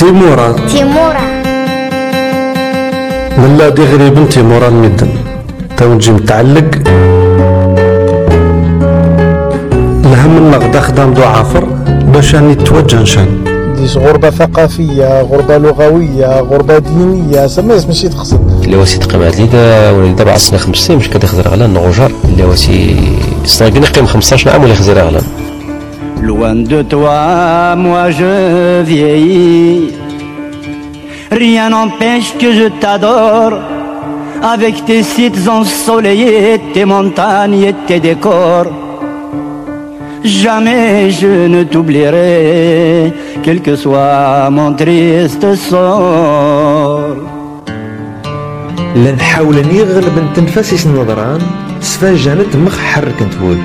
تيمورا. تيمورا. من لا دي غريب تيمورا المدن تو نجي متعلق. الهم النغدا خدام دو عافر. باش راني توجه نشان. ديس غربة ثقافية غربة لغوية غربة دينية. سما ماشي تقصد. اللي واسي تقيم لي دا ولا دابا عصنا خمس سنين مش كده خزر على النغجر. اللي واسي صناقين يقيم 15 عام ولا خزر على Loin de toi, moi je vieillis. Rien n'empêche que je t'adore. Avec tes sites ensoleillés, tes montagnes et tes décors. Jamais je ne t'oublierai, quel que soit mon triste sort. لان حاولني غلب تنفاسيس النظران سفاجانت مخ حرك نتقول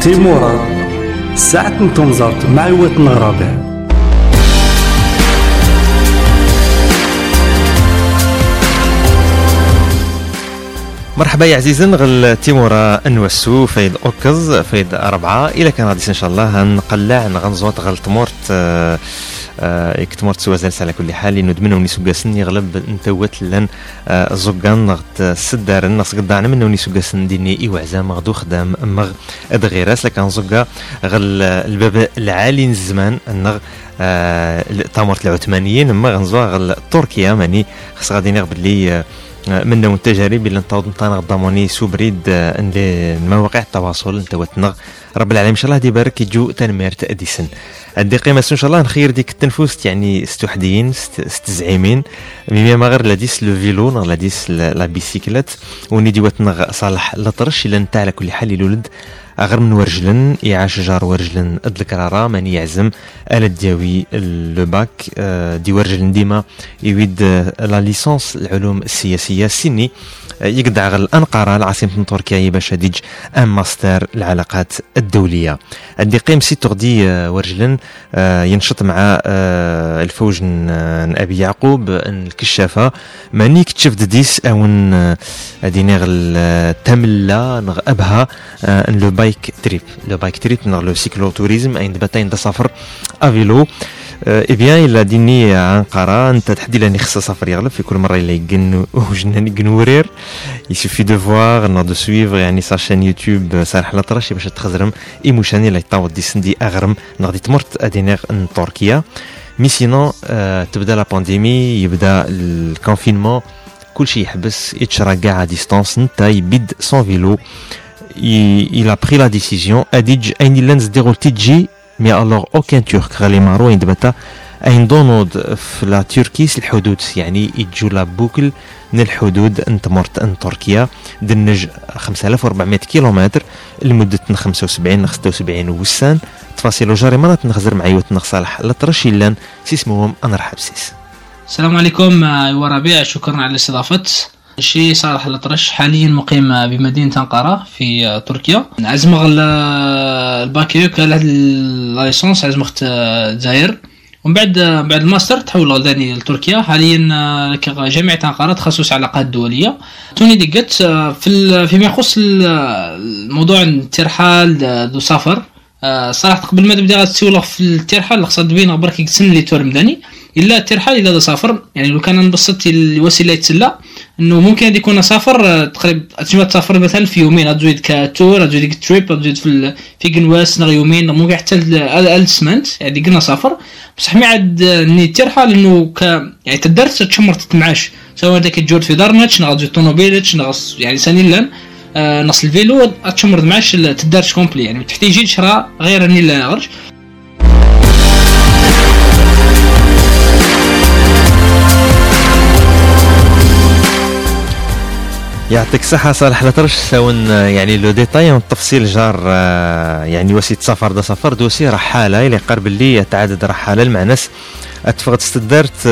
تيمورا ساعة نتنزرت مع وات نغرابع مرحبا يا عزيزن غل تيمورا أنوسو فايد أوكز فايد أربعة. إلى كان غادي إن شاء الله نقلع نغنزوت غل تمورت آه آه تمورت سوازلس على كل حال انه دمنا وني سوغاسن يغلب نتوت لأن آه زوغان نغت سدار نص قدعنا منه وني سوغاسن ديني اي وعزام غدو خدام مغ ادغيراس لكن زوغا غل الباب العالي الزمان النغ آه تمورت العثمانيين ما غنزوا غل تركيا ماني خص غادي نغبد لي آه من التجارب اللي نطاود نطانا غضاموني سوبريد المواقع التواصل أنت وتنغ. رب العالمين إن شاء الله دي بارك يجو تنمير تأديسن عندي قيمة إن شاء الله نخير ديك التنفس يعني استوحديين استزعيمين ميمي ما غير لديس لو فيلو نغ لديس لا بيسيكلات. وني دي وتنغ صالح لطرش إلا نتا على كل حال يلولد. أغر من ورجلن يعاش جار ورجلن أد الكرارة ماني يعزم على دياوي لو باك. دي ورجلن ديما يويد لا ليسونس العلوم السياسية سيني. يقدع أنقرة العاصمة تركيا باش ديج أم ماستر العلاقات الدولية. عندي قيم سي تغدي ورجلن ينشط مع الفوج أبي يعقوب الكشافة. ماني كتشف ديس أو أديني غل تملا نغ أبها لو بايك تريب. لو بايك تريب نغ لو سيكلو توريزم أين دبتا سافر أفيلو. اي بيان إلا ديني عنقرة أنت تحدي لاني خصها سفر يغلب في كل مرة إلا يقن وجناني قنورير يسوفي دو فواغ نو دو سويفر يعني سا شان يوتيوب صالح لاطرش باش تخزرم اي موشاني لا يطاود دي سندي اغرم نغدي تمرت ادينيغ ان تركيا مي سينون تبدا لا بانديمي يبدا الكونفينمون كل شيء يحبس يتشرى كاع ديستانس انت يبيد سون فيلو il a pris la décision اديج اين لانز ديرول تيجي مي الوغ اوكان تورك غالي مارو عند بتا اين دونود في لا تركيس الحدود يعني يجو لا بوكل من الحدود أنت أن تركيا دنج 5400 كيلومتر لمدة 75 76 وسان. تفاصيل جريمة نخزر معايا صالح. لا ترشي لأن أنا رحب سيس السلام عليكم ايوا ربيع شكرا على الاستضافة. شي صالح الأطرش حاليا مقيم بمدينة أنقرة في تركيا. عزمغ الباكيوك على اللايسونس عزمغ الجزائر ومن بعد بعد الماستر تحول غداني لتركيا. حاليا جامعة أنقرة تخصص علاقات دولية. توني دقت في فيما يخص الموضوع الترحال دو سفر. صراحة قبل ما تبدأ غتسولغ في الترحال خصها تبين برك سن اللي تور مداني إلا الترحال الا سافر يعني لو كان نبسط الوسيلة يتسلى إنه ممكن يكون سافر تقريبا تجي تسافر مثلا في يومين. غتزيد كتور غتزيد ديك تريب غتزيد في في كنواس نغ يومين. ممكن حتى السمنت يعني قلنا سافر. بصح مي عاد ني ترحال إنه ك يعني تدرت تشمر تتمعاش سواء داك الجود في دارنتش نغ تزيد طوموبيلتش نغ يعني ساني لأن آه نص الفيلو تشمر معاش تدارش كومبلي. يعني تحتاج تشرى غير إني لا غرج يعطيك الصحة صالح لا ترش ساون يعني لو ديتاي التفصيل جار يعني وسيلة سفر دا سفر دوسي رحالة اللي قرب اللي تعدد رحالة مع ناس اتفقد استدارت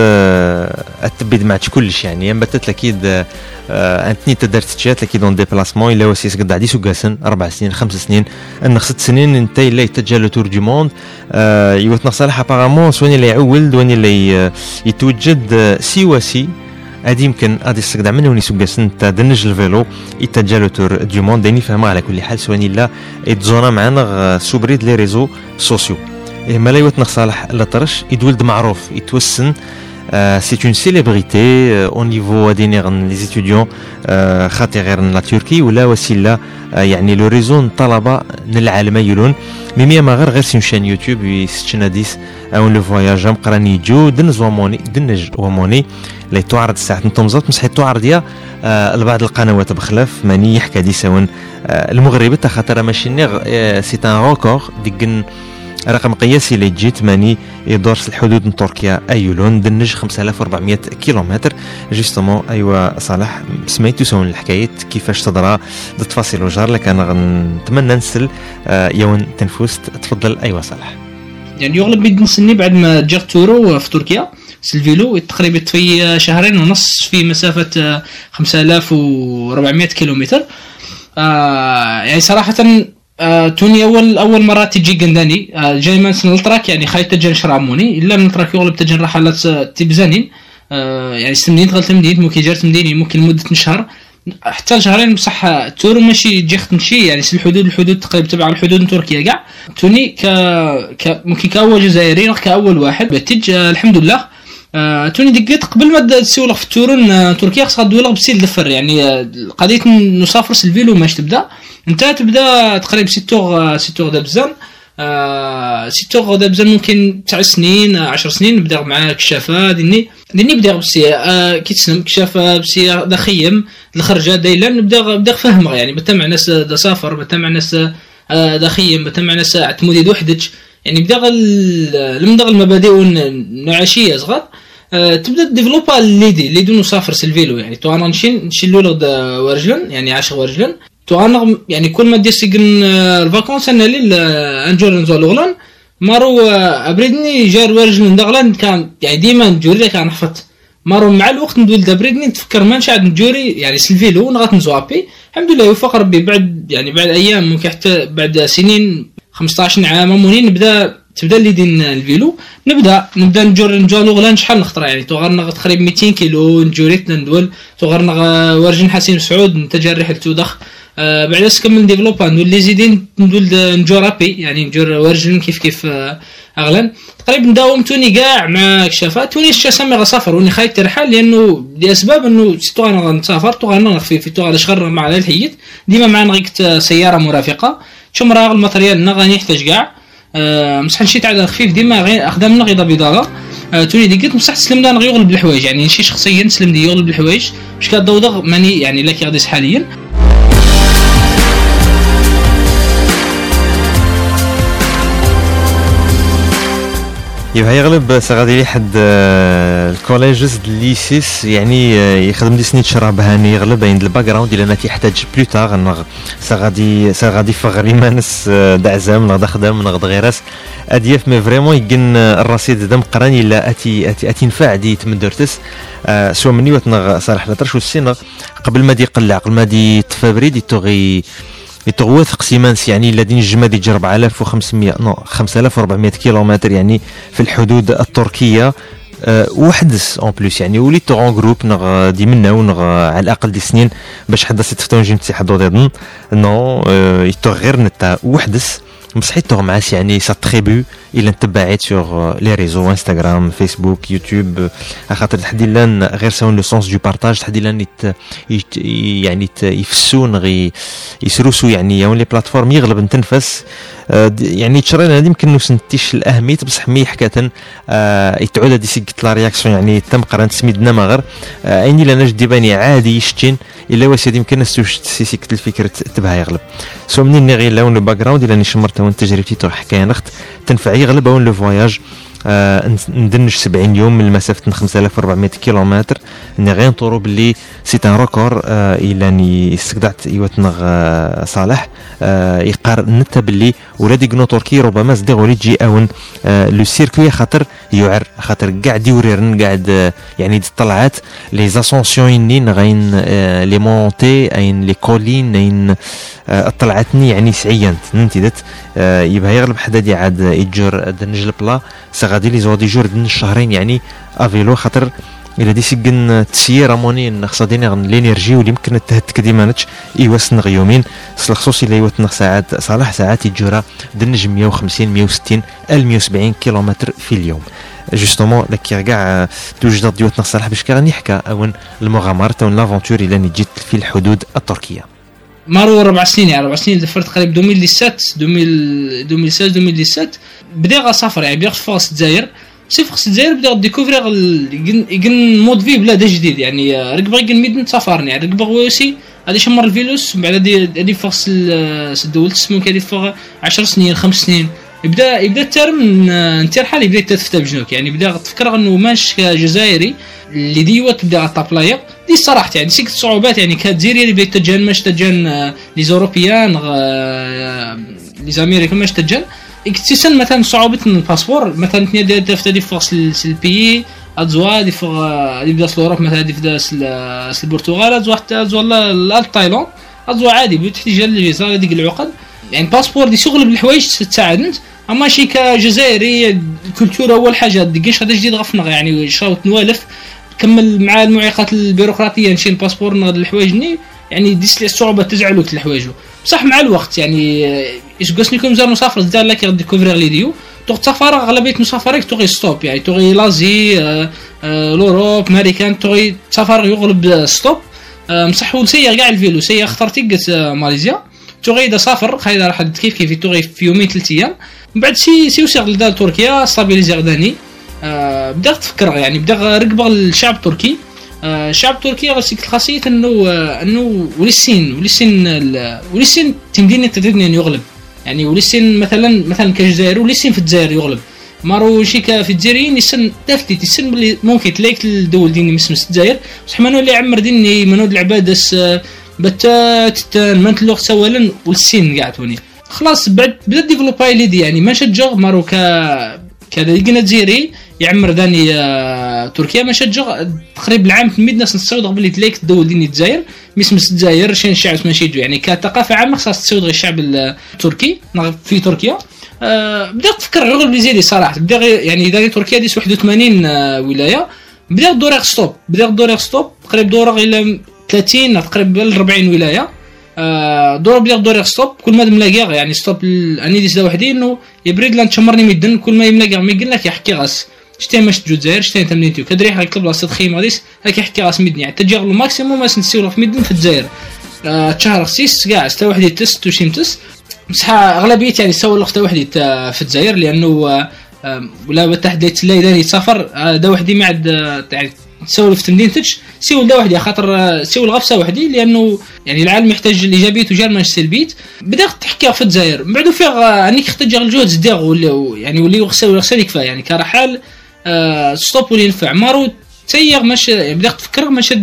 أتبيد معك كلش يعني أما أكيد انتني تدرت تشات أكيد أون ديبلاسمون إلا وسيس قد عدي سوكاسن أربع سنين خمس سنين. أن ست سنين أنت إلا يتجا لو تور دو موند. يوتنا صالح أبارامون سواني اللي يعول واني اللي يتوجد سي وسي هادي يمكن غادي يستقدع منه وني سوكاسن تا دنج الفيلو. يتجا لو تور دو موند. داني فهمها على كل حال. سواني لا يتزونا معنا سوبريد لي ريزو سوسيو. إيه ما لا يوتنخ صالح لطرش يدولد معروف. يتوسن. سي اون سيليبريتي أو نيفو دينيغ لي زيتيديون خاطي غير لا تركي ولا وسيله يعني لو ريزو الطلبه العالم يلون ميميا ما غير غير سي شان يوتيوب يستشنا ديس أو لو فواياج مقراني جو دنز وموني دنج وموني اللي تعرض الساعة نتومزات مسحي تعرض يا لبعض القنوات بخلاف ماني يحكى دي سون المغرب خاطر ماشي سي ان روكور ديك رقم قياسي اللي ماني يدور الحدود من تركيا ايولون دنج 5400 كيلومتر. جوستومون ايوا صالح سميتو سون الحكاية كيفاش تدرى التفاصيل وجار لك أنا نتمنى نسل يوم تنفوس. تفضل. ايوا صالح. يعني يغلب بيد نسني بعد ما جرت تورو في تركيا الفيلو تقريبا في شهرين ونص في مسافة 5400 كيلومتر. آه يعني صراحة آه توني اول أول مرة تجي قنداني. آه جاي من التراك يعني خايت تجن شراموني. إلا من التراك يغلب تجن رحلات تبزانين آه يعني ستمدين غلت مدينة ممكن جرت مدينة ممكن مدة شهر. حتى شهرين بصح تورو ماشي تجي تمشي يعني سي الحدود الحدود تقريبا تبع الحدود تركيا كاع. توني ك... ك... ممكن كأول جزائري كأول واحد. بتج آه الحمد لله. آه توني دقيت قبل ما تسولغ في التورن آه تركيا خصها تدولغ بسيل دفر يعني آه قضية نسافر سلفيلو ماش تبدأ. انت تبدأ تقريبا سيتوغ سيتوغ دابزان آه سيتوغ دابزان ممكن تسع سنين عشر سنين نبدأ مع كشافة ديني. ديني بدأ بسي آه كي تسلم كشافة بسي دخيم الخرجة دايلا نبدأ نبدا فهمها يعني بتا مع ناس دا سافر بتا مع ناس آه دخيم بتا مع ناس عتمودي وحدك. يعني بدأ المبادئ النعاشيه صغار. تبدا ديفلوبا ليدي اللي دون سافر سلفيلو يعني. تو أنا نشي نشي لولد ورجلن يعني عاشق ورجلن. تو أنا يعني كل ما دير سيكن الفاكونس أنا لي انجور نزول غلان مارو أبريدني جار ورجلن دغلان كان يعني ديما نجوري كان حفظت. مارو مع الوقت ندول دابريدني نتفكر ما نشعد نجوري يعني سلفيلو نغات نزوابي. الحمد لله يوفق ربي بعد يعني بعد أيام ممكن حتى بعد سنين 15 عام مونين نبدا تبدا لي دين الفيلو نبدا نبدا نجور نجولو غلا شحال نخطر يعني. تغرنا تقريبا 200 كيلو نجوريت ندول تغرنا ورجن حسين سعود نتجرح التودخ آه بعد كمل ديفلوبا نولي زيدين ندول نجورابي يعني نجور ورجن كيف كيف آه أغلن. تقريبا داومتوني كاع مع كشافات توني سامي غسافر وني خايف ترحل لأنه لاسباب أنه سيتو أنا غنسافر تو غنخفي في تو غنشغل مع الحيد. ديما معنا غيكت سيارة مرافقة. شوم راه الماتريال غادي يحتاج كاع أه مسح نشيت على خفيف ديما غير خدامنا غير بيضاله أه توني ديكت مسح تسلم لنا يغلب الحوايج. يعني شي شخصيا تسلم لي يغلب الحوايج. باش كدوضغ ماني يعني لا كيغديس حاليا. يبقى يغلب سغادي لي حد الكوليجز الليسيس يعني يخدم دي سنين شراب هاني يغلب عند الباك جراوند إلا ناتي يحتاج بلو تاغ نغ سغادي سغادي فغري مانس دعزام نغ خدام نغ غيراس اديف مي فريمون يقن الرصيد دم قراني إلا أتي أتي أتي نفع دي تمدرتس سوا مني وتنغ صالح لطرش والسين قبل ما دي يقلع قبل ما دي تفابري دي توغي يتغوث قسيمانس يعني الذين جمادي دي 4500 نو 5400 كيلومتر يعني في الحدود التركية. أه وحدس اون بليس يعني وليت اون جروب نغ دي منا ونغ على الأقل دي سنين باش حدا ستفتون جي نتي حدو ديضن نو أه يتغير نتا وحدس. مصحيت معاس يعني سا تريبو. إلا نتبعيت سور لي ريزو انستغرام فيسبوك يوتيوب خاطر تحدي لأن غير ساون لو سونس دو بارتاج تحدي لأن يعني يفسون غي يسروسو يعني يوم لي بلاتفورم يغلب نتنفس. يعني تشرينا هذه يمكن نسنتيش الأهمية بصح مي حكايه آه يتعود هذه سيكت لا رياكسيون يعني تم قران سميدنا ما غير آه عيني لنا جدي باني عادي يشتين. إلا واش هذه يمكن سي سيكت الفكرة تبها يغلب. سو منين غير لون لو باك جراوند إلا نشمرت وان تجربتي تو حكايه نخت تنفع يغلب وين لو فواياج آه ندنج 70 يوم من مسافه 5400 كيلومتر. اني غير نطورو باللي سي ان ريكور آه إلا ني استقدعت يوتنغ آه صالح. آه يقار نتا باللي ولادي كنو تركي ربما غولي تجي أون آه لو سيركوي خاطر يعر خاطر قاعد يوريرن قاعد آه يعني طلعات لي زاسونسيون غاين آه لي مونتي أين لي كولين أين آه طلعتني يعني سعيا ننتدت آه يبقى يغلب حدا عاد يجر دنج البلا. غادي لي زودي جور دن الشهرين يعني افيلو خاطر إلى دي سيكن تسيير اموني خصها ديني غن الانرجي واللي يمكن تهتك ديما نتش ايواس نغيومين خصوصي اللي يوتنا ساعات صلاح ساعات يجورا دنجم 150 160 ال 170 كيلومتر في اليوم. جوستومون لك كاع توجد ديوت صلاح باش كان يحكى أون المغامرة أون لافونتور إلى جيت في الحدود التركية. مارو ربع سنين يعني ربع سنين دفرت قريب 2017 2016 2017 بدأ سافر يعني بدأ فاس الجزائر سي فاس الجزائر بدأ ديكوفري يقن مود في بلاد جديد يعني ركب غير ميدن سافرني يعني ركب ويسي. غادي شمر الفيلوس من بعد غادي فاس الدول تسمو كادي فوق 10 سنين خمس سنين. يبدا يبدأ الترم نتاع الحال يبدأ يتفتى بجنوك. يعني بدأ تفكر انه ماش كجزائري اللي ديوت بدأ طابلايا دي صراحة يعني سيك صعوبات يعني كجزائري اللي بدا تجان ماش تجان لي زوروبيان لي زاميريكان ماش تجان اكتسن مثلا صعوبة الباسبور مثلا تنيا دافتا دي فوق البيي ادزوا دي فوق دي بدا الاوروب مثلا دي بدا البرتغال ادزوا حتى ادزوا تايلاند ادزوا عادي بتحتاج الفيزا ديك العقد. يعني باسبور دي شغل بالحوايج تساعد أنت. أما شي كجزائري الكولتور أول حاجة ديكاش هذا جديد غفنا يعني شاوت نوالف. كمل مع المعيقات البيروقراطية نشي الباسبور نغد الحوايج ني يعني ديس الصعوبة تزعلوك الحوايج. بصح مع الوقت يعني إيش قصني كون زار مسافر زدار لك ديكوفرير لي ديو. توغ تسافر أغلبية مسافرك توغي ستوب يعني توغي لازي آه آه لوروب ماريكان توغي تسافر يغلب ستوب. آه مسحول سير كاع الفيلو سير اخترتي قلت ماليزيا. توغي دا سافر خايدا راح كيف كيف توغي في يومين ثلاث أيام. من بعد سي سي وسيغ تركيا ستابيليزي غداني بدا تفكر يعني بدأ ركب الشعب التركي. آه الشعب التركي غاسيك الخاصية إنه آه إنه ولسين ولسين ولسين تمديني تدريني يغلب. يعني ولسين مثلا مثلا كجزائر ولسين في الجزائر يغلب. مارو شيكا في الجزائريين يسن دافتي تسن بلي ممكن تلاقي الدول ديني مسمس الجزائر. بصح منو اللي عمر ديني منو العباد بتات من اللغة سوالا والسين قاعد هوني. خلاص بعد بدا ديفلوباي ليدي يعني. ما شجع مارو كا كذا يقنا تزيري يعمر داني آه تركيا. ما شجع تقريبا العام في ناس نتصود قبل تلاقي الدول ديني الجزائر مسمس الجزائر شين الشعب ماشي يعني كثقافة عامة خاص تصود غير الشعب التركي في تركيا. آه بدأ تفكر غير بليزيري صراحة. بدأ يعني داني تركيا ديس 81 آه ولاية بدأ دوريغ ستوب بدأ دوريغ ستوب تقريبا دوريغ إلى 30 تقريبا 40 ولاية. دور بليغ دور ستوب كل ما ملاقيغ يعني ستوب أني ديس وحدي إنه يبرد لأن تشمرني ميدن. كل ما يملاقيغ ما يقول لك يحكي غاس. شتي ماش تجو الجزائر شتي تمنيتو كدري هاك بلاصه خيمة غاديس هاك يحكي غاس ميدن يعني تجي الماكسيموم ما نسيو في ميدن في الجزائر. آه تشهر خسيس كاع ستا وحدي تست وشيم تست بصح أغلبية يعني سوى الوقت وحدي في الجزائر لأنه آه ولا تحت ليت لا يسافر دا وحدي ما عاد يعني تسولف تمدينتك سيول دا وحدي. خاطر سيول غفصه وحدي لأنه يعني العالم يحتاج الايجابيات وجال السلبيات بدات تحكي في الجزائر. من بعد فيها انك يحتاج الجهد زداغ ولا يعني ولي يغسل يغسل يكفى. يعني كرحال آه ستوب ولي ينفع مارو تيغ مش بدات تفكر مش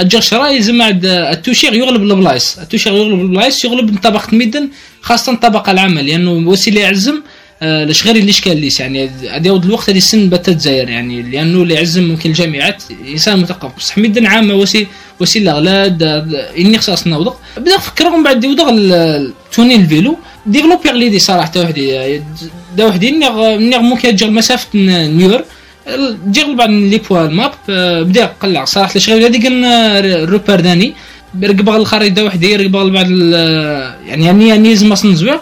الجغ شراء يلزم عند التوشيغ يغلب البلايص. التوشيغ يغلب البلايص يغلب طبقة ميدن خاصة الطبقه العامه لأنه وسيلة يعزم لاش غير اللي كان ليس. يعني هذا الوقت هذه السن بتا الجزائر يعني لأنه اللي يعزم ممكن الجامعات إنسان مثقف بصح ميدن عامة وسي وسيلة أغلاد إني خصاص نوضق بدا نفكر من بعد يوضغ توني الفيلو ديفلوبي لي دي صراحة وحدي دا وحدي نيغ ممكن تجي مسافه نيور. جي بعد لي بوان ماب بدا قلع صراحة غير هذيك الروبر داني. رقبغ الخريطة وحدي رقبغ بعد يعني يعني يعني زعما نزويق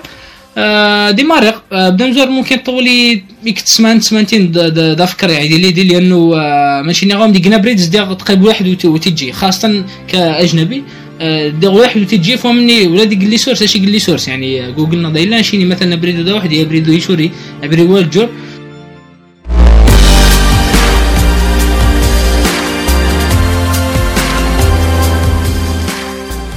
آه ديمارق آه بدا مزور ممكن طولي يك تسمان تسمانتين دا فكر يعني دي دي لأنه آه ماشي نغام دي بريدز دي تقريبا واحد وتجي. خاصة كأجنبي. آه دي واحد وتجي فهمني ولا دي لي سورس اشي لي سورس يعني جوجل نضي لا شيني مثلا بريدو دا واحد يبريدو يشوري ابري والجور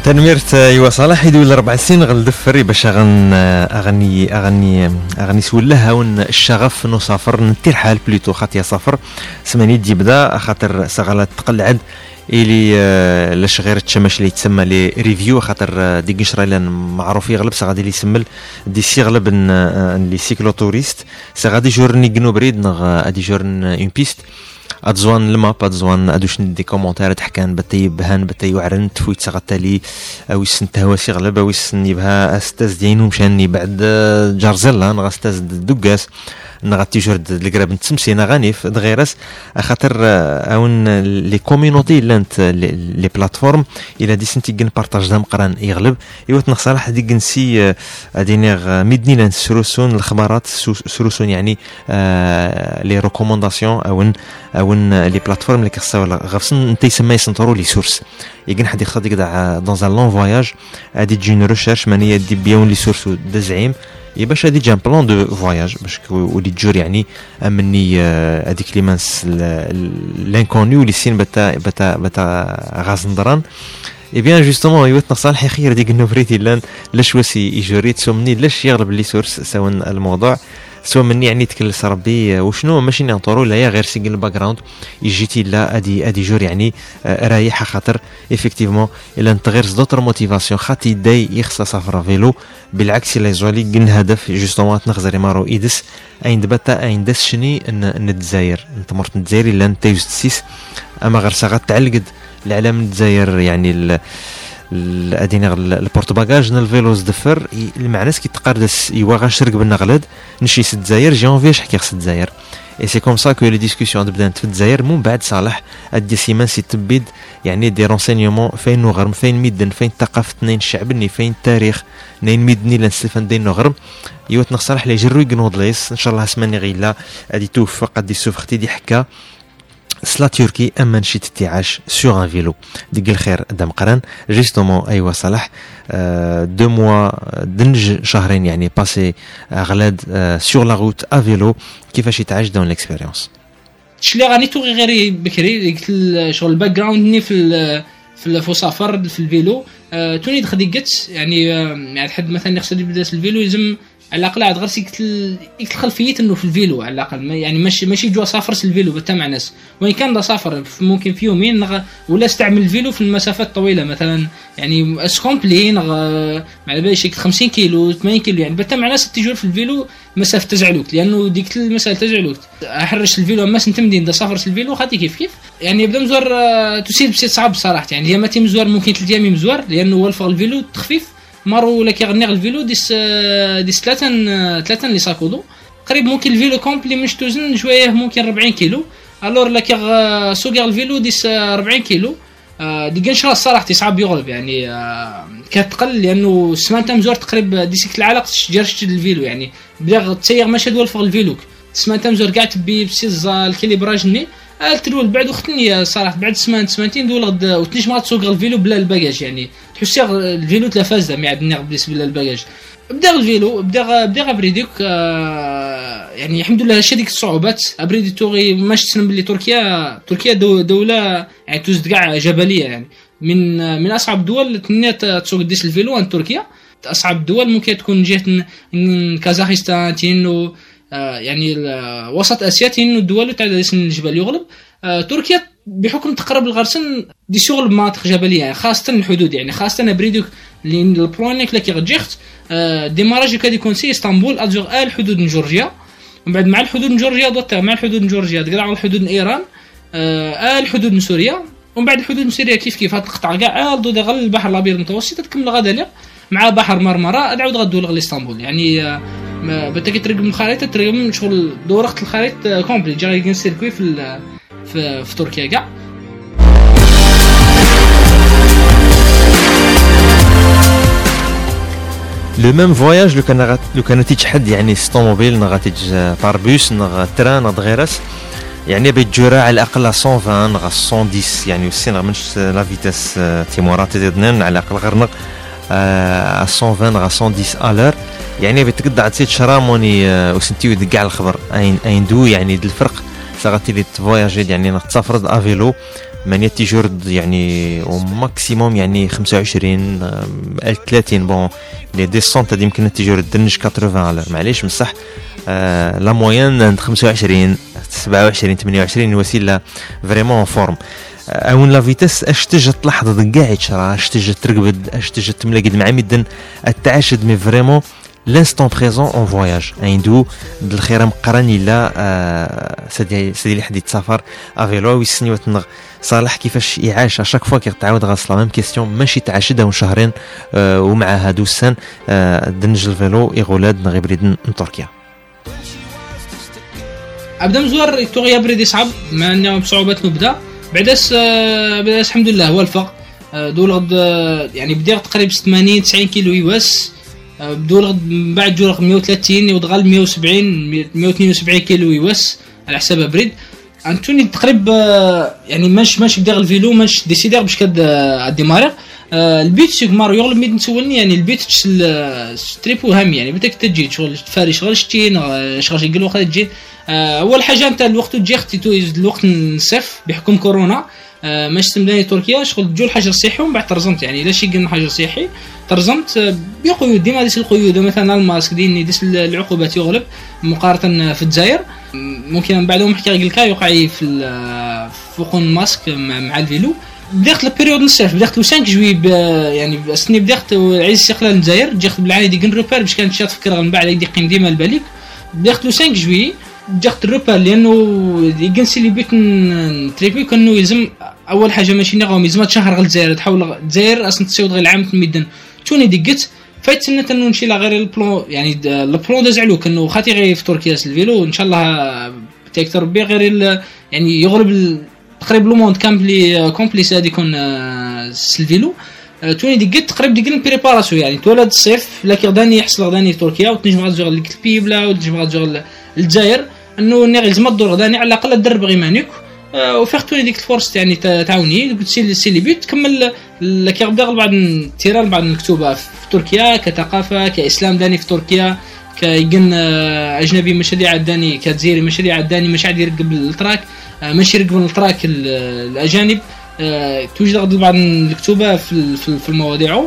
تنميرت أيوا صلاح يدوي ربع سنين غلدفري باش أغن أغني أغني أغني سولها ون الشغف نو سافر نتير حال بليتو خاطر سافر سماني تجي بدا خاطر سغلت تقلعد. إلي لاش غير التشماش اللي يتسمى لي ريفيو خاطر ديك نشرا لأن معروف يغلب غادي اللي يسمل. دي سيغلب لي سيكلو توريست غادي جورني جنو بريد نغ أدي جورن اون بيست أتزوان الماب أتزوان ادوش ندي كومونتير تحكان بتي بهان بتي وعرن تفويت سغتالي أو يسن تهواسي غلب أو يسن يبها استاز دينو مشاني بعد جارزيلا نغا استاز دقاس. نغا تيجرد القراب نتسمسينا غانيف دغيرس خاطر أون لي كوميونيتي لانت لي بلاتفورم إلى دي سنتي كن بارطاج دام قران يغلب. ايوت نصالح دي كنسي ادينيغ ميدني لأن سروسون الخبارات سروسون يعني لي ريكومونداسيون أون أون لي بلاتفورم اللي كيخصها غفصن أنت يسمى يسنطرو لي سورس يقن حد يخطط كدا دون ان لون فواياج ادي تجي ريشيرش ماني دي بيون لي سورس دزعيم. يا باش هادي جا بلان دو فواياج باش ولي تجور يعني أمني هذيك اللي مانس لانكوني ولي سين بتا بتا بتا غازندران. إي بيان جوستومون يوتنا صالح خير ديك النوفريتي لأن لاش واسي يجوريت سومني لاش يغلب لي سورس سواء الموضوع. سواء مني يعني تكلس ربي وشنو ماشي نعطرو لا غير سينجل باك جراوند يجيتي لا أدي أدي جور يعني رايحه خاطر إفكتيفمون إلا انت غير دوتر موتيفاسيون خاطي داي يخص سافر فيلو بالعكس إلا يزولي كن هدف جوستومون تنخزر مارو إيدس أين دبتا أين دس شني ان الجزائر أنت مرت الجزائر إلا انت تيوز أما غير ساغا تعلقد العالم الجزائر يعني ادينا البورت باجاج الفيلوز دفر المعناس كي تقردس يوا غاش ركب النغلد نشي ست الجزائر جي اونفي حكي خص الجزائر اي سي كوم سا كو لي ديسكسيون بدات في الجزائر من بعد صالح ادي سيمان سي تبيد يعني دي رونسينيومون فين نغرم فين ميدن فين ثقافه نين الشعب فين التاريخ نين ميدني لنستفان دين نغرم يوت نصالح لي جرو يقنوض ليس ان شاء الله اسماني غيلا ادي توفق ادي سوفختي دي حكا سلا تركي اما نشيت تيعاش سور ان فيلو ديك الخير دام قران جيستومون ايوا صلاح دو موا دنج شهرين يعني باسي غلاد سور لا روت ا فيلو كيفاش يتعاش دون ليكسبيريونس شلي غاني توغي غير بكري قلت شغل الباك جراوند في في الفسافر في الفيلو. توني دخديقت يعني يعني حد مثلا يقصد يبدأ الفيلو يلزم على الأقل عاد غير سيكت الخلفيه انه في الفيلو على الأقل. يعني ماشي ماشي جوا سافر الفيلو بتا مع ناس. وين كان سافر ممكن في يومين نغ... ولا استعمل الفيلو في المسافات الطويله مثلا. يعني اسكومبلي نغ... على بالي 50 كيلو 80 كيلو. يعني بتا مع ناس تجور في الفيلو مسافة تزعلوك لأنه ديك المسافة تزعلوك أحرش الفيلو أما سنتمدين دا سافر الفيلو خاطي كيف كيف؟ يعني بدا مزور تسير بسيت صعب صراحة. يعني يا ما مزور ممكن ثلاث أيام مزور لأنه هو الفيلو تخفيف. مارو ولا كيغني الفيلو ديس ديس ثلاثة ثلاثة اللي ساكودو قريب ممكن الفيلو كومبلي مش توزن شوية ممكن 40 كيلو. الور لا كيغ سوق الفيلو ديس 40 كيلو. دي شاء الصراحه صعب يغلب يعني كتقل لأنه السمان تام زور تقريب ديسك العلاق جرشت الفيلو يعني. بدا تسير ماشي دول فوق الفيلو السمان تام زور قاعد تبي بسيز الكاليبراج ني الترول بعد وقتني صراحة بعد سمان سمانتين دول غد وتنيش ما تسوق الفيلو بلا الباجاج يعني. تحسي الفيلو تلفاز مع النغ بالنسبة للباجاج بدا الفيلو بدا بدا بريديك يعني الحمد لله هادشي ديك الصعوبات. أبريدي توغي ماش تسلم بلي تركيا تركيا دو دولة يعني توزد كاع جبلية يعني. من من أصعب الدول تنيا تسوق ديس الفيلو عند تركيا. أصعب الدول ممكن تكون جهة كازاخستان تينو يعني وسط آسيا تينو الدول تاع الجبال يغلب. آه تركيا بحكم تقرب الغرسن دي شغل مناطق جبلية يعني خاصة الحدود يعني خاصة بريدوك البرونيك لكي غتجيخت آه ديماراج كادي يكون سي إسطنبول ادزوغ آل حدود جورجيا. ومن بعد مع الحدود جورجيا دوت مع الحدود جورجيا تقرا على الحدود إيران. آه الحدود سوريا. ومن بعد الحدود سوريا كيف كيف؟ هاد القطع كاع دو البحر الأبيض المتوسط تكمل غدا مع بحر مرمرة. ادعود غدو لإسطنبول يعني آه بتا ترقم الخريطة ترقم شغل دورقت الخريطة آه، كومبلي. جا سيركوي في في, في تركيا كاع. لو ميم فواياج لو كان لو كان تيج حد يعني ستوموبيل نغا تيج باربوس نغا تران نغا غيرس يعني بيتجورا على الأقل 120 نغا 110 يعني وسي نغا منش لا فيتاس تيمورات تزيدنا على الأقل غير نغ 120 نغا 110 الور يعني بتقدع تسيت شراموني وسنتيو كاع الخبر. اين أين دو؟ يعني الفرق. ساغتي تفواياجي يعني تسافر افيلو مانيا تيجورد يعني أو ماكسيموم يعني 25 30 بون لي ديسونت هادي يمكن تيجورد دنج 80 على معليش بصح آه لا موين عند 25 27 28 وسيلة فريمون فورم أون لا فيتاس أش تجي تلاحظ كاع يتشرا أش تجي ترقبد أش تجي تملاقد مع ميدن التعاشد مي فريمون l'instant présent en voyage. عندو الخير مقرن الا آه سيدي سيدي اللي حد يتسافر افيلو ويسني وتنغ صالح كيفاش يعاش اشاك فوا كيتعاود غاص لا ميم كيستيون ماشي تعاش داون شهرين آه ومع هادو السن آه دنج الفيلو يغولاد نغيب من تركيا ابدا مزوار توغيا بريد يصعب مع إنه بصعوبات نبدا بعداس آه، بعداس الحمد لله هو الفق آه، دول غد آه، يعني بدي تقريبا 80 90 كيلو يواس. آه، بدول غد من بعد جول 130 ودغال 170 172 كيلو يواس على حساب بريد. أنتوني تقريبا آه، يعني ماش ماش بدي الفيلو ماش ديسيدير باش كاد آه، ديماريغ آه، البيت سيك مارو يغلب ميد نسولني يعني البيت ستريبو هامي يعني بدك تجي شغل تفاري شغل شتين آه، شغل يقول وقت تجي. آه، أول حاجة أنت الوقت تجي أختي تويز الوقت نصف بحكم كورونا. آه، ماش تمداني تركيا شغل تجو الحجر الصحي ومن بعد ترزمت يعني. لا شي قلنا حجر صحي ترزمت آه، بقيود ديما ديس القيود. مثلا الماسك ديني ديس العقوبات يغلب مقارنة في الجزائر. ممكن من بعدهم نحكي لك يوقع في فوق الماسك مع, الفيلو. بديت البيريود نصف بديت لو 5 جوي يعني اسني بديت عايز استقلال الجزائر. جيت بالعاني دي كن روبير باش كانت شات فكرة من بعد يدي قيم ديما الباليك بديت لو 5 جوي جات الروبير لأنه يجنسي اللي بيت نتريبي كأنه يلزم أول حاجة ماشي نغاو يلزم شهر غير الجزائر. تحاول الجزائر أصلا تسيود غير العام تمدن توني دقت فايت سنة انه نمشي لا غير البلون يعني البلون داز علوك انه خاطي غير في تركيا الفيلو إن شاء الله تكثر ربي غير يعني يغلب تقريبا لو موند كامبلي كومبليس هذه يكون آه، الفيلو آه، توني دقت تقريبا دقن بريباراسيون يعني تولد الصيف لكن غداني يحصل غداني تركيا وتنجم غتزوغ لك البيبلا وتنجم غتزوغ الجزائر. انه ني لازم الدور غداني على الأقل درب غيمانيك آه، وفيختوني ديك الفرص يعني تعاوني. سي سي لي بيت تكمل لكن غبدا بعض التيران بعض المكتوبه في تركيا كثقافة كإسلام داني في تركيا كيقن آه، أجنبي مشاريع عداني كجزيري مشاريع عداني مش عاد يرقب التراك آه، ماشي يرقب التراك ال- الأجانب. توجد بعض الكتوبه في ال- في ال- في المواضيع.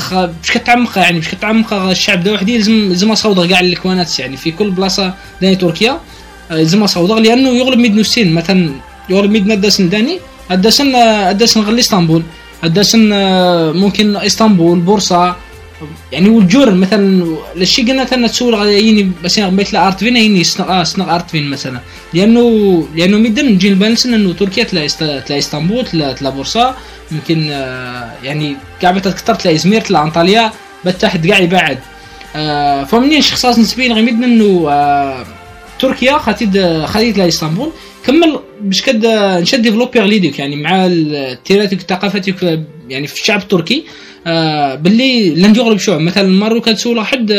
آه، خ- باش كتعمق يعني باش كتعمق الشعب ده وحدي لازم لازم اصوض كاع الكوانات يعني. في كل بلاصة داني تركيا آه، لازم اصوض لأنه يغلب ميد نسين مثلا يغلب ميد نداسن داني الداسن الداسن غير اسطنبول الداسن آه، ممكن إسطنبول بورصة. يعني والجور مثلا الشيء قلنا تنا تسول غادي بس يعني بيت لا ارت فين يني سنغ سنغ ارت فين مثلا. لأنه لأنه ميدن نجي البالانس إنه تركيا است- تلاقي إسطنبول تلاقي تلاقي بورصة. يمكن آه يعني كاع أكثر تلاقي ازمير تلاقي انطاليا بتحت كاع يبعد آه فمنين شخصاص نسبيا غير ميدن انه آه تركيا خاتيد خاتيد تلاقي إسطنبول. كمل باش كد نشد ديفلوبي غليديك يعني مع التيراتيك الثقافاتيك يعني في الشعب التركي. باللي لن يغلب شعب. مثلا مرة كانت تسول واحد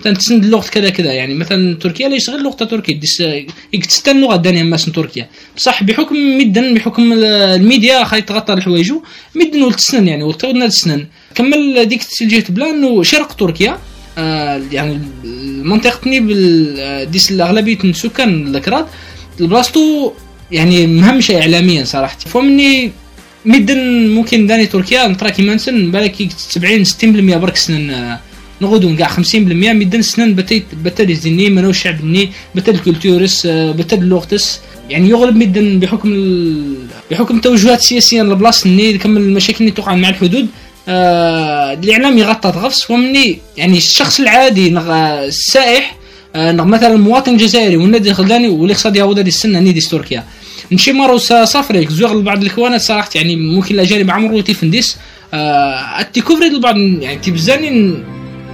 آه مثلا تسند اللغة كذا كذا. يعني مثلا تركيا لا يشغل لغة تركيا ديس يكتستن اللغة الدنيا ماس تركيا. بصح بحكم مدن بحكم ال- الميديا خاي تغطى الحوايجو مدن ولتسنن يعني ولتغنى تسنن كمل ديك الجهة بلا إنه شرق تركيا آه يعني المنطقة تني آه، ديس اغلبية السكان الكراد بلاصتو يعني مهمشة اعلاميا صراحة فمني مدن ممكن داني تركيا نطرا كيما نسن بالك 70 60% برك سنن نغدو كاع 50% مدن سنن بتيت بتل الزني منو الشعب ني بتل الكولتورس آه، بتل اللغتس يعني يغلب مدن بحكم. بحكم التوجهات السياسيه لبلاص ني كمل المشاكل اللي توقع مع الحدود. آه الإعلام يغطى تغفص ومني يعني الشخص العادي نغ... السائح آه مثلا المواطن الجزائري والنادي الخلداني والاقتصاد يعود هذه السنة نيدي تركيا نمشي مرو صافريك زوغ بعض الكوانات صراحة يعني ممكن الأجانب عمرو تيفنديس آه التيكوفري البعض يعني تيبزاني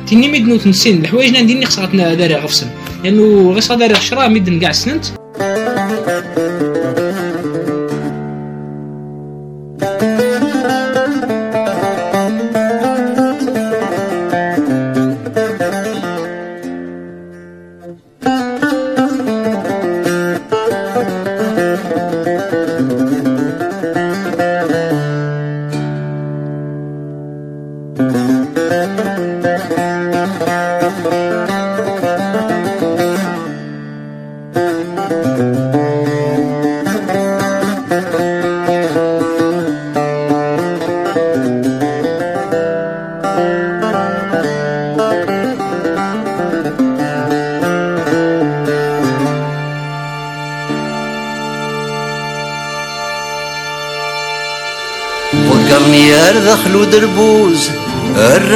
تني ميد نوت الحوايج نديني خصها داري غفصن. لأنه غير داري خشرا ميد كاع سننت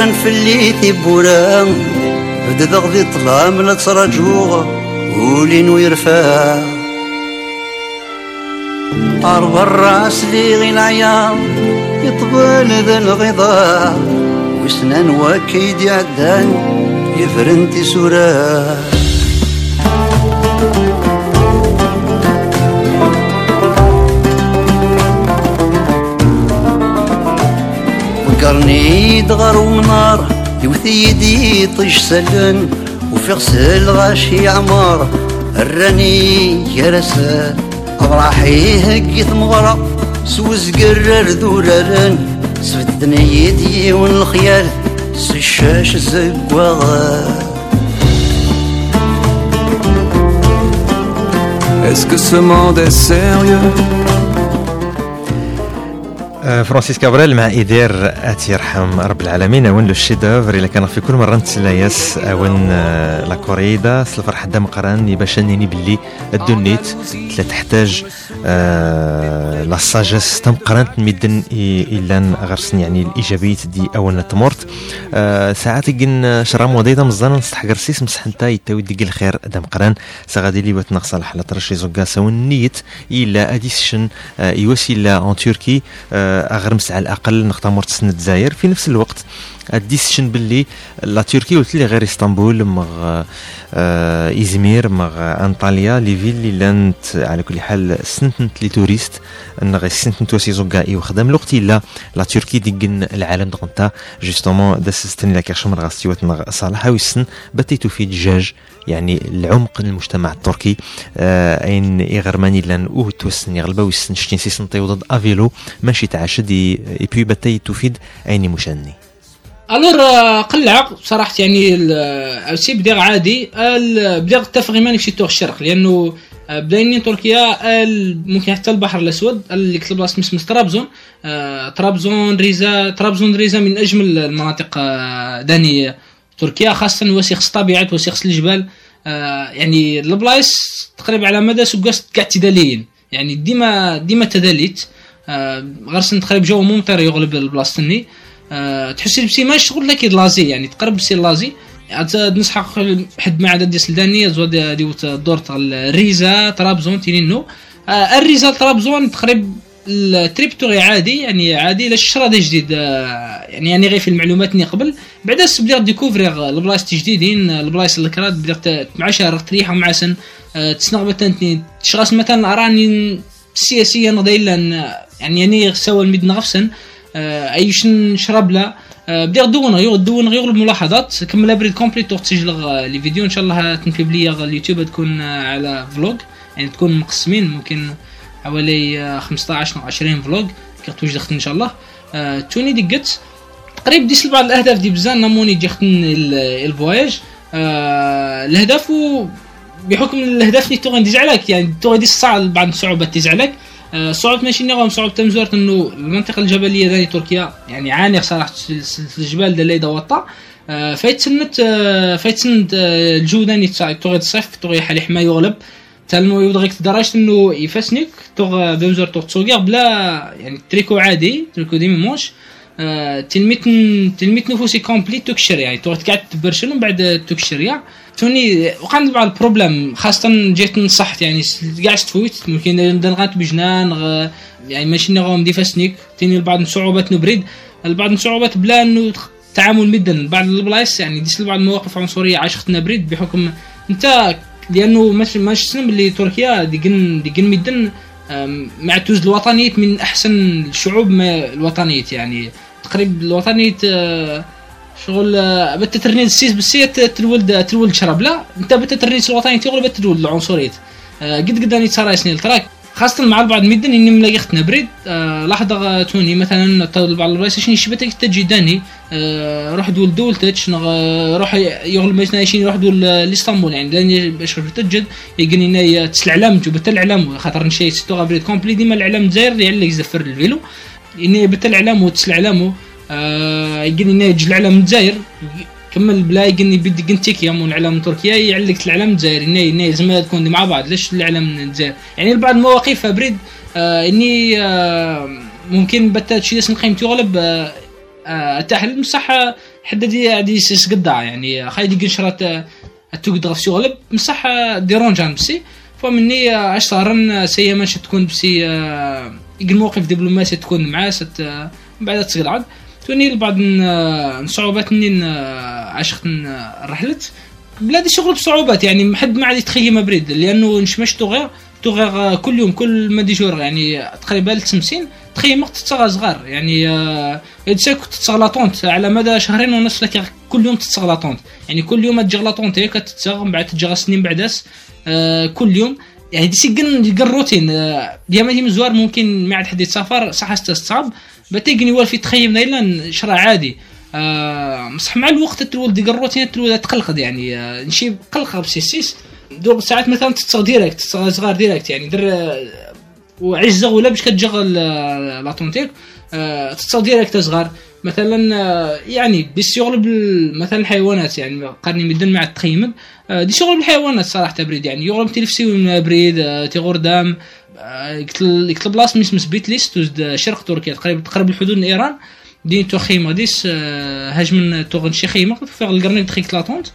في اللي تبورا بدا غدي طلع من التراجوغ ولين ويرفع عرض الرأس لي غي العيار يطبل ذا الغضاء وسنان وكيد يعدان يفرنتي سوراه وقرني دغر ومنار يوثي يدي طيش سلن وفي غسل غاشي عمار الراني يرسل أبراحي هكي ثمغرة سوز قرر ذوررن سفتني يدي والخيال سشاش زقوغر Est-ce que ce monde est sérieux? فرانسيس كابريل مع إيدير أتي يرحم رب العالمين أون لو شيدوفر. إلا كان في كل مرة نتسلايس أون آه، لا كوريدا. الفرح دا مقران باش نيني باللي الدنيت تلا تحتاج آه، لا ساجيس تم قران ميدن إلا غرسن يعني الإيجابية دي أون تمورت ساعات يقن شرام وديدا مزانا نستحقر سيس مسح انتا يتاوي ديك الخير دام قران. سغادي لي بات نغصى الحالة ترشي زوكا سون نيت. إلا أديسشن يوسي إلا أون تركي أغرمس على الأقل نختمر تسنى الجزائر في نفس الوقت الديسيشن باللي لا تركي قلت لي غير إسطنبول مغ آه إزمير مغ أنطاليا لي فيل اللي لانت على كل حال سنتنت لي توريست. أن غير سنتنت وسي زوكا اي وخدم الوقت الا لا تركي ديكن العالم دغنتا جوستومون دا سستني لا كاشمر غاستيوات صالح ويسن بتيتو في دجاج. يعني العمق المجتمع التركي. آه أين اغرماني لأن أو توسن يغلبا ويسن شتين سيسن ضد أفيلو. ماشي تعشد. اي بي بتي تفيد ايني مشاني الور قلع صراحة يعني السي بدير عادي. بدير اتفق ماني في تور الشرق لأنه بداينين تركيا ممكن حتى البحر الأسود اللي كتب بلاصه اسمه طرابزون طرابزون ريزا طرابزون ريزا من أجمل المناطق داني تركيا خاصه وسيخ الطبيعة وسيخ الجبال. يعني البلايص تقريبا على مدى سكاس كاع تداليين يعني ديما ديما تداليت. غرسن تقريبا جو ممطر يغلب البلاصه أه تحسي بسي ماش شغل لك لازي يعني تقرب بسي لازي. نصحك حد ما عدد دي سلدانية زود ديوت دور الريزا طرابزون تينينو. أه الريزا طرابزون تقريبا التريب عادي يعني عادي لا الشرا جديد. أه يعني يعني غير في المعلومات ني قبل. بعدا بديت ديكوفريغ البلايص جديدين البلايص اللي بديت مع شهر تريحة مع سن. أه تسنغ مثلا تشغاس مثلا أراني سياسيا غدا يعني يعني سوا المدن غفسن آه، إيش نشرب لا. آه، بدي دون غير دون غير الملاحظات. كمل بريد كومبليت تسجل لي فيديو. إن شاء الله تنبلي اليوتيوب تكون آه، على فلوج يعني تكون مقسمين ممكن حوالي 15 أو 20 فلوج كتوج دخلت إن شاء الله. توني دقت تقريبا ديس بعض الأهداف دي بزان نموني جختن الفواياج الهدف بحكم الأهداف اللي تغني تزعلك يعني تغني ديس صعب بعض الصعوبات تزعلك آه، صعوبة ماشي نغم صعوبة تمزورت إنه المنطقة الجبلية داني تركيا يعني عانية صراحة الجبال دالي دوطا آه، فايت سنت آه، فايت سنت الجو داني تغي تصيف تغي حالي حما يغلب تالمو يبغيك لدرجة انه يفسنك تغ بمزور تغ تسوقير بلا يعني تريكو عادي تريكو ديمي موش. تلميت تلميت نفوسي كومبليت تكشر يعني تغ تقعد تبرشل من بعد تكشر يعني توني وقعت بعض البروبليم خاصة جيت نصحت. يعني قاعد تفوت ممكن دنغات بجنان. يعني ماشي نغوم دي فاسنيك. تيني بعض الصعوبات نبريد. البعض الصعوبات بلا انه تعامل مدن. بعض البلايص يعني ديس بعض المواقف عنصرية عاشقت نبريد بحكم أنت لأنه ماشي ماشي سنم اللي تركيا ديجن ديجن مدن مع توز الوطنية من أحسن الشعوب الوطنية يعني. تقريبا الوطنية شغل آه، بتا ترنيد السيس بالسيت تلولد تلولد شرب. لا انت بتا ترنيد الوطني تيغلب تلولد العنصرية آه، قد قد اني ترى سنين تراك؟ خاصة مع بعض مدن إني ملاقي أختنا بريد آه لحظة توني مثلا بعض البلايص شنو شبتك تجي داني آه روح دول دولتك روح يغلب مثلا روح دول لإسطنبول. يعني لأني باش تجد يقني تسل علام جو بتا الإعلام خاطر نشي ستو بريد كومبلي ديما الإعلام داير اللي يزفر الفيلو. إني بتا الإعلام وتسل علامو آه يقول يجي العلم الجزائر كمل بلا يقني بدي قنتك يا مون علم تركيا يعلق العلم الجزائر اني إني زعما تكون مع بعض. ليش العلم الجزائر يعني بعض المواقف بريد آه إني آه ممكن بتا شي اسم قيمة يغلب آه آه تحل بصح حددي عادي سيس قدع يعني خايدي قنشرات آه تقدر في يغلب. بصح ديرونجان بسي. فمني أش صار سي ماشي تكون بسي آه الموقف دبلوماسي تكون معاه ست آه بعد تصير عاد. توني بعض الصعوبات منين عشقت رحلت بلادي شغل بصعوبات يعني حد ما عاد يتخيم بريد لأنه نشمش توغير. توغير كل يوم كل ما دي جور يعني تقريبا 50 تخيمق تتصغى صغار يعني آه يدسك تتصغلاطونت على مدى شهرين ونص لك كل يوم تتصغلاطونت يعني كل يوم تجغلاطونت هيك تتصغ من بعد تجغى سنين بعدس آه كل يوم. يعني دي سيقن قن روتين آه ديما ديما زوار ممكن ما عاد حد يتسافر صح استصعب بتيجني والفي تخيم نايلا شرع عادي. آه مصح مع الوقت تولد ديك الروتين تولد تقلقد يعني آه نشي قلقة بسيسيس. دور ساعات مثلا تتصغ ديريكت تتصغ صغار ديريكت يعني در آه، وعجزه ولا باش كتجغل آه، لاطونتيك آه تتصغ ديريكت صغار. مثلا آه، يعني دي شغل مثلا الحيوانات يعني قرني مدن مع التخيمد آه، دي شغل بالحيوانات صراحة بريد يعني يغلب تلفسي من بريد آه، تيغور دام. آه، قلت البلاصه مسمس بيت ليست وزد شرق تركيا تقريبا تقرب الحدود من إيران. دين تو خيمة ديس آه، هجمن توغن شي خيمة. فيغ القرنيك دخيك لاطونت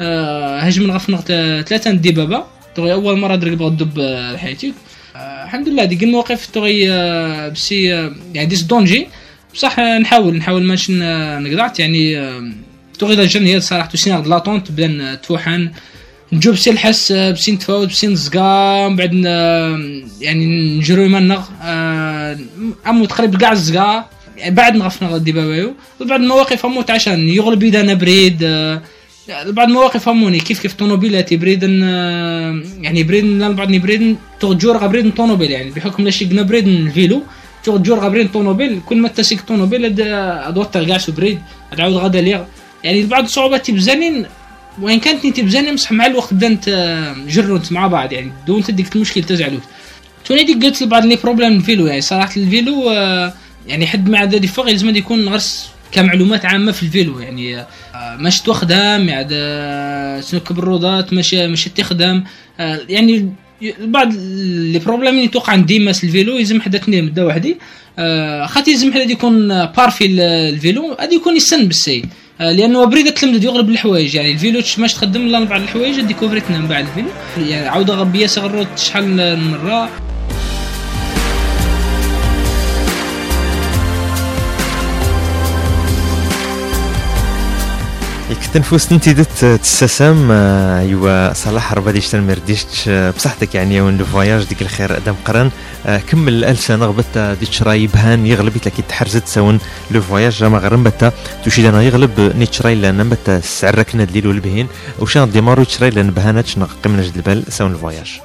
آه، هجمن غفنغ ثلاثة دبابه توغي أول مرة درك بغا آه، لحياتك آه، الحمد لله ديك المواقف توغي آه، بسي آه، يعني ديس دونجي. بصح آه، نحاول نحاول ماش ن- نقطعت يعني آه، توغي لا جن هي صراحة سينا لاطونت بدا آه، نجوب بسي الحس آه، بسي نتفاوت بسي نزقا من بعد يعني نجرو يمنغ آه، أمو تقريبا كاع الزقا. يعني بعد نغفنا الدبابيو وبعد المواقف أموت عشان يغلب اذا بريد آه، بعض المواقف هموني كيف كيف طونوبيلاتي بريدن آه، يعني بريدن لا بعضني بريدن تغجور غبريدن طونوبيل يعني بحكم لا شيقنا بريدن الفيلو تغجور غبريدن طونوبيل كل ما تسيق طونوبيل ادوات كاع بريد تعاود غدا ليغ. يعني بعض الصعوبات تبزانين وإن كانت ني تبزاني مصح مع الوقت بدنت آه، جرنت مع بعض يعني دون تديك المشكل تزعلوك. توني ديك قلت لبعض لي بروبليم الفيلو يعني صراحة الفيلو آه، يعني حد مع ذا فوق لازم يكون غرس كمعلومات عامة في الفيلو يعني آه، ماش تخدم يعني سنوك بالروضات ماشي ماشي تخدم يعني بعض لي بروبليم اللي توقع ديما في الفيلو يلزم حدا تنين مده وحدي خاطر يلزم حدا يكون بارفي ال- الفيلو غادي يكون يسن بالسي آه، لأنه بريدة تلمد يغلب الحوايج يعني الفيلو ماش تخدم لا بعض الحوايج ديكوفريتنا من بعد الفيلو يعني عاوده غبية صغرت شحال من مرة. تنفوس انت دت تساسم آه، أيوا صلاح ربا ديش تنمر ديش آه، بصحتك يعني وين لو فواياج ديك الخير أدم قرن. آه، كمل الالف سنة غبت ديش راي بهان يغلب لك تحرزت سون لو فواياج ما غرم بتا. تشيد أنا يغلب نيتش راي لأن بتا سعركنا دليل والبهين. وشان ديمارو تشراي لأن بهانتش نقيم نجد البال سون الفواياج.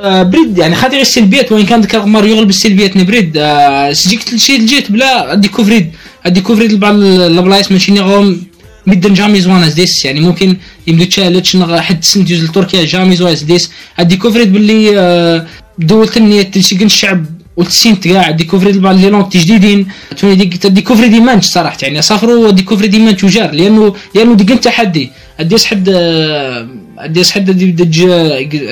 آه، بريد يعني خاطر السلبيات وين كان ذاك مر يغلب السلبيات نبريد آه، سجيك شي جيت بلا ديكوفريد ديكوفريد لبعض البلايص ماشي نغوم مدن جامي زوانا ديس يعني ممكن يبدو تشالتش نغ حد سن جوز لتركيا جامي زوانا ديس. ديكوفريد باللي آه، دولة النية تلشيقن الشعب والتسين تقاع. ديكوفري بعض لي لونت جديدين توني ديك ديكوفري دي مانش صراحة يعني سافروا ديكوفري دي مانش وجار لأنه لأنه ديك تحدي. اديس حد اديس حد دي دج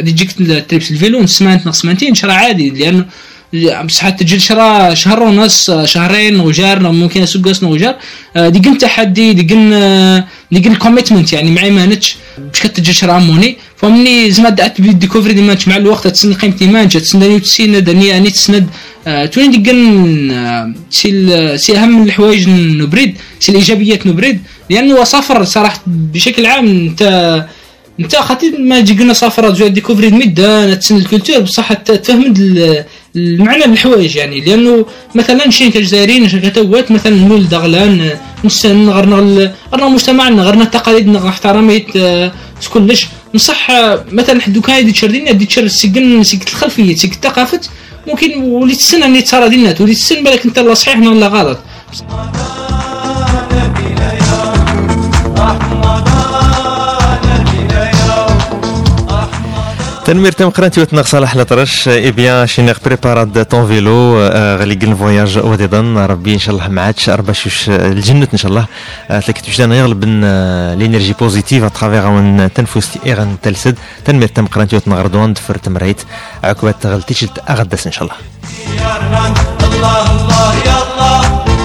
دي جيك تريبس الفيلو نسمانت نقص سمانتين شرا عادي لأنه بصح تجي شرا شهر ونص شهرين وجار ممكن أسوق اسنا وجار. دي قن تحدي دي قن دي قن كوميتمنت يعني معي ما نتش. باش كتجي شرا موني فمني زعما دعت بالديكوفري دي ماتش. مع الوقت تسن قيمتي مانجا تسن تسين دنيا أني تسند. آه، توني دي قن آه، سي سي أهم الحوايج نبريد سي الايجابيات نبريد. لأنه سافر صراحة بشكل عام. أنت أنت خاطر ما تجي قلنا سافر ديكوفري الميدان تسن الكولتور. بصح تفهم ال- المعنى الحوايج يعني لأنه مثلا شين كجزائريين كتوات مثلا نول دغلان نسن غرنا غرنا مجتمعنا غرنا تقاليدنا احتراميت آه، كلش. نصح آه، مثلا حدو كان يدي تشردين يدي تشر السجن سكت الخلفية سكت الثقافة. ممكن وليت السن اني تصرى دينات وليت السن بالك انت لا صحيح ولا غلط. تنمير تم قرانتي وتنغ صالح لطرش اي بيان شي نغ بريباراد طون فيلو غالي قل فواياج وديدا ربي إن شاء الله ما عادش شوش الجنة إن شاء الله. آه، تلاقي تجدان يغلب لينيرجي بوزيتيف اترافيغ وان تنفوستي ايغن تلسد تنمير تم قرانتي وتنغ ردوان دفر تمريت. عقبات تغلتيش أغدس إن شاء الله. نشي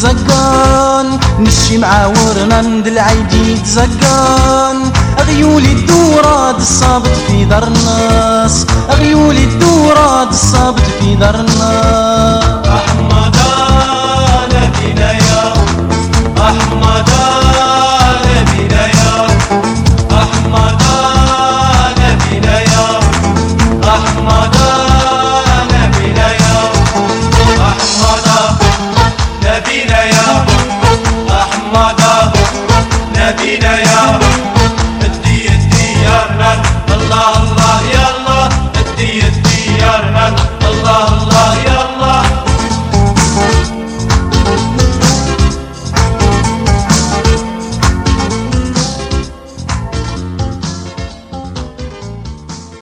العيدي تزقان نشي معاورنا ند العيدي تزقان غيولي الدورة الصابت في دار الناس. غيولي الدورة الصابت في دار الناس. أحمد نبينا يا أحمد